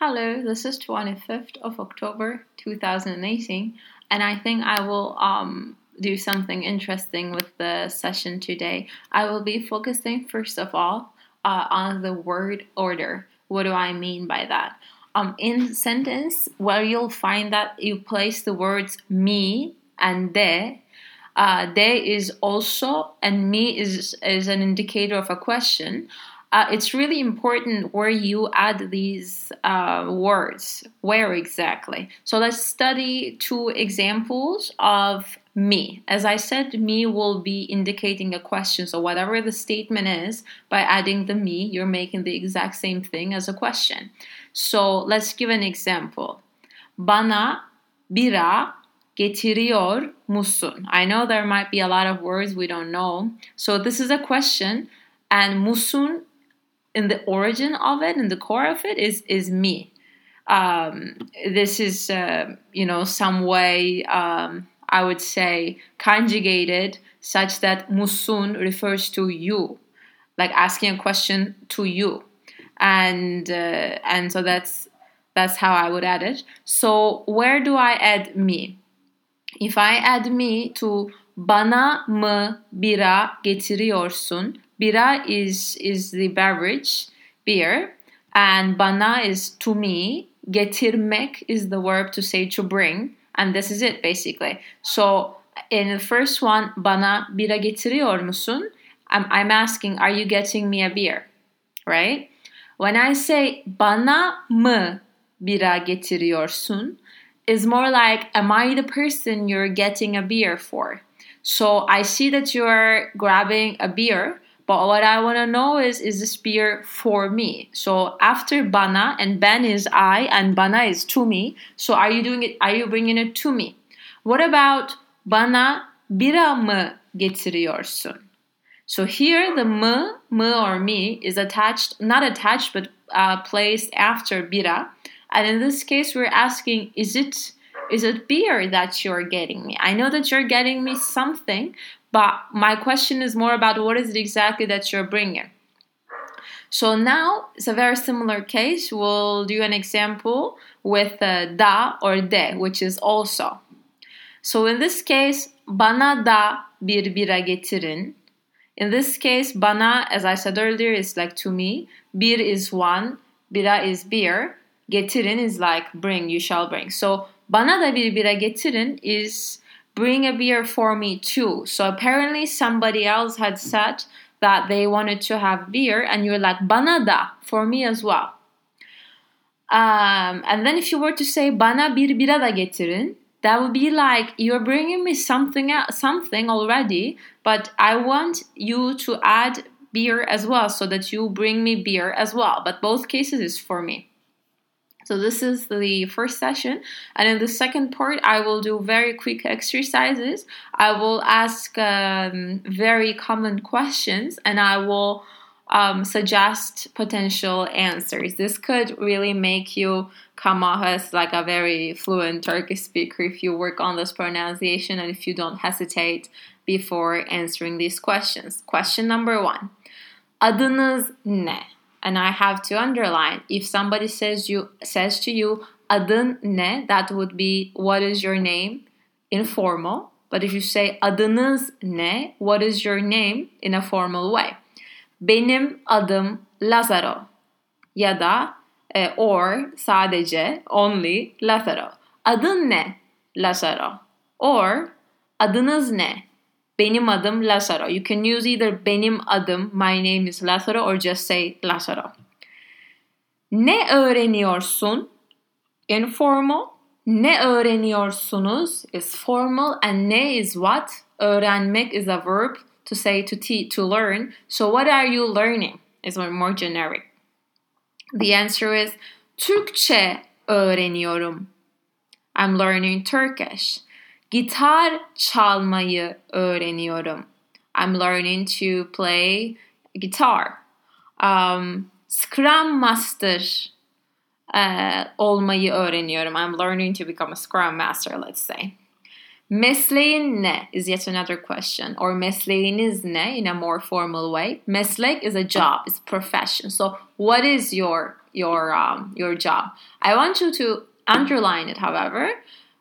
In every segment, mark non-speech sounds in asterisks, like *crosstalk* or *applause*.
Hello, this is 25th of October 2018, and I think I will um, do something interesting with the session today. I will be focusing, first of all, uh, on the word order. What do I mean by that? Um, in sentence, where you'll find that you place the words me and de, uh, de is also, and me is, is an indicator of a question uh, it's really important where you add these uh, words, where exactly. So let's study two examples of me. As I said, me will be indicating a question. So whatever the statement is, by adding the me, you're making the exact same thing as a question. So let's give an example. Bana bira getiriyor musun? I know there might be a lot of words we don't know. So this is a question and musun in the origin of it and the core of it is is me. Um, this is uh, you know some way um, I would say conjugated such that musun refers to you, like asking a question to you, and uh, and so that's that's how I would add it. So where do I add me? If I add me to bana mı bira getiriyorsun Bira is is the beverage, beer, and bana is to me. Getirmek is the verb to say to bring, and this is it basically. So in the first one, bana bira getiriyor musun? I'm, I'm asking, are you getting me a beer? Right? When I say bana mı bira getiriyorsun, is more like, am I the person you're getting a beer for? So I see that you're grabbing a beer, but what I want to know is, is this beer for me? So after bana and ben is I and bana is to me. So are you doing it? Are you bringing it to me? What about bana bira mı getiriyorsun? So here the mı, mı or me is attached, not attached, but uh, placed after bira. And in this case, we're asking, is it is it beer that you're getting me? I know that you're getting me something, but my question is more about what is it exactly that you're bringing. So now it's a very similar case. We'll do an example with uh, da or de, which is also. So in this case, bana da bir bira getirin. In this case, bana, as I said earlier, is like to me. Bir is one, bira is beer. Getirin is like bring, you shall bring. So bana da bir bira getirin is bring a beer for me too. So apparently somebody else had said that they wanted to have beer and you're like bana da for me as well. Um, and then if you were to say bana bir bira da getirin, that would be like you're bringing me something something already, but I want you to add beer as well so that you bring me beer as well. But both cases is for me. So this is the first session. And in the second part, I will do very quick exercises. I will ask um, very common questions and I will um, suggest potential answers. This could really make you come off as like a very fluent Turkish speaker if you work on this pronunciation and if you don't hesitate before answering these questions. Question number one. Adınız ne? And I have to underline if somebody says you says to you adın ne that would be what is your name? Informal. But if you say adınız ne what is your name? In a formal way. Benim adım Lazaro. Ya da e, or sadece only Lazaro. Adın ne Lazaro? Or adınız ne Benim adım Lazaro. You can use either benim adım, my name is Lazaro, or just say Lazaro. Ne öğreniyorsun? Informal. Ne öğreniyorsunuz is formal and ne is what? Öğrenmek is a verb to say to teach, to learn. So what are you learning? Is more generic. The answer is Türkçe öğreniyorum. I'm learning Turkish. Gitar çalmayı öğreniyorum. I'm learning to play guitar. Um, Scrum Master uh, olmayı öğreniyorum. I'm learning to become a Scrum Master, let's say. Mesleğin ne is yet another question, or mesleğiniz ne in a more formal way. Meslek is a job, it's a profession. So, what is your your um, your job? I want you to underline it. However,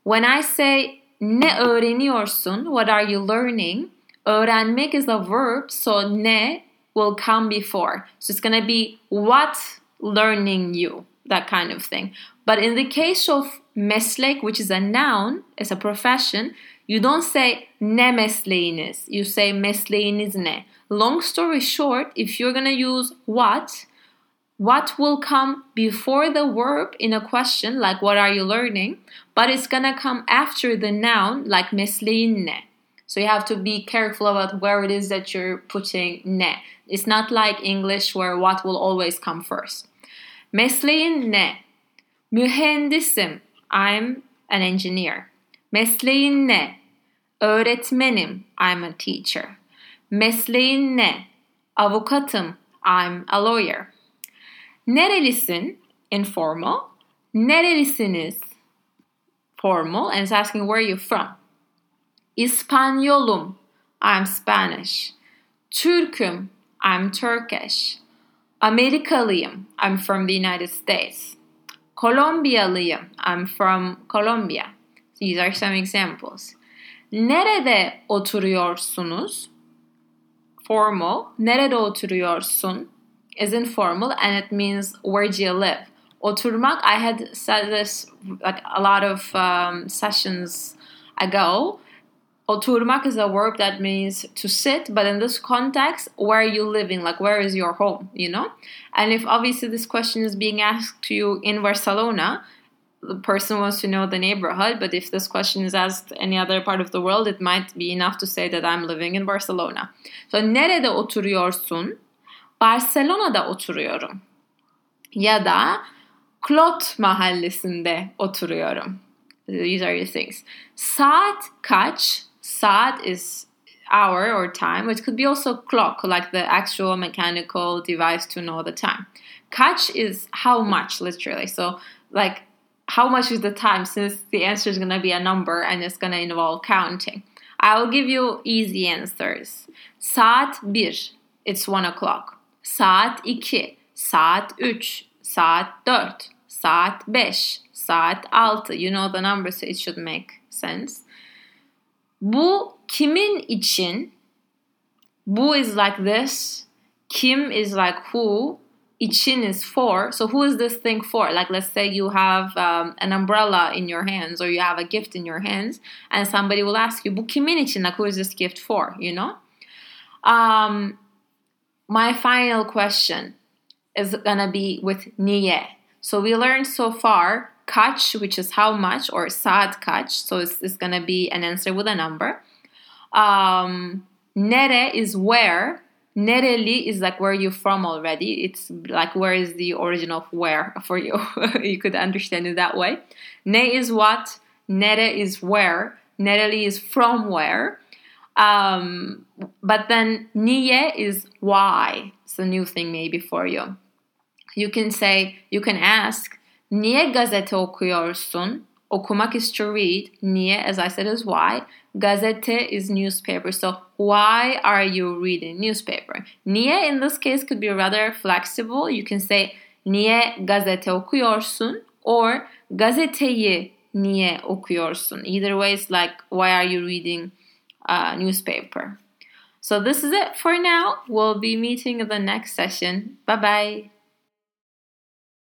when I say ne öğreniyorsun, what are you learning? Öğrenmek is a verb, so ne will come before. So it's gonna be what learning you, that kind of thing. But in the case of meslek, which is a noun, as a profession, you don't say ne mesleğiniz. You say mesleğiniz ne. Long story short, if you're gonna use what, what will come before the verb in a question, like what are you learning, but it's gonna come after the noun, like mesleğin ne. So you have to be careful about where it is that you're putting ne. It's not like English where what will always come first. Mesleğin ne? Mühendisim. I'm an engineer. Mesleğin ne? Öğretmenim. I'm a teacher. Mesleğin ne? Avukatım. I'm a lawyer. Nerelisin? Informal. Nerelisiniz? Formal. And it's asking where are you from. İspanyolum. I'm Spanish. Türküm. I'm Turkish. Amerikalıyım. I'm from the United States. Kolombiyalıyım. I'm from Colombia. These are some examples. Nerede oturuyorsunuz? Formal. Nerede oturuyorsun? Is informal and it means where do you live? Oturmak, I had said this like a lot of um, sessions ago. Oturmak is a verb that means to sit, but in this context, where are you living? Like, where is your home? You know? And if obviously this question is being asked to you in Barcelona, the person wants to know the neighborhood, but if this question is asked any other part of the world, it might be enough to say that I'm living in Barcelona. So, nerede oturuyorsun? Barcelona'da oturuyorum. Ya da Klot mahallesinde oturuyorum. These are your things. Saat kaç? Saat is hour or time. It could be also clock, like the actual mechanical device to know the time. Kaç is how much, literally. So, like, how much is the time since the answer is going to be a number and it's going to involve counting. I'll give you easy answers. Saat 1, it's 1 o'clock. Saat 2, saat 3, saat 4, saat 5, saat 6. You know the number, so it should make sense. Bu kimin için? Bu is like this. Kim is like who. İçin is for. So who is this thing for? Like let's say you have um, an umbrella in your hands or you have a gift in your hands and somebody will ask you, bu kimin için? Like who is this gift for? You know? Um, my final question is gonna be with niye. So we learned so far kaç, which is how much, or saat kaç. So it's, it's gonna be an answer with a number. Um, nere is where. Nereli is like where you're from already. It's like where is the origin of where *laughs* for you. you could understand it that way. Ne is what. Nere is where. Nereli is from where. Um, but then niye is why. It's a new thing maybe for you. You can say, you can ask, Niye gazete okuyorsun? Okumak is to read. Niye, as I said, is why. Gazete is newspaper. So why are you reading newspaper? Niye in this case could be rather flexible. You can say niye gazete okuyorsun or gazeteyi niye okuyorsun. Either way, it's like why are you reading a newspaper? So this is it for now. We'll be meeting in the next session. Bye bye.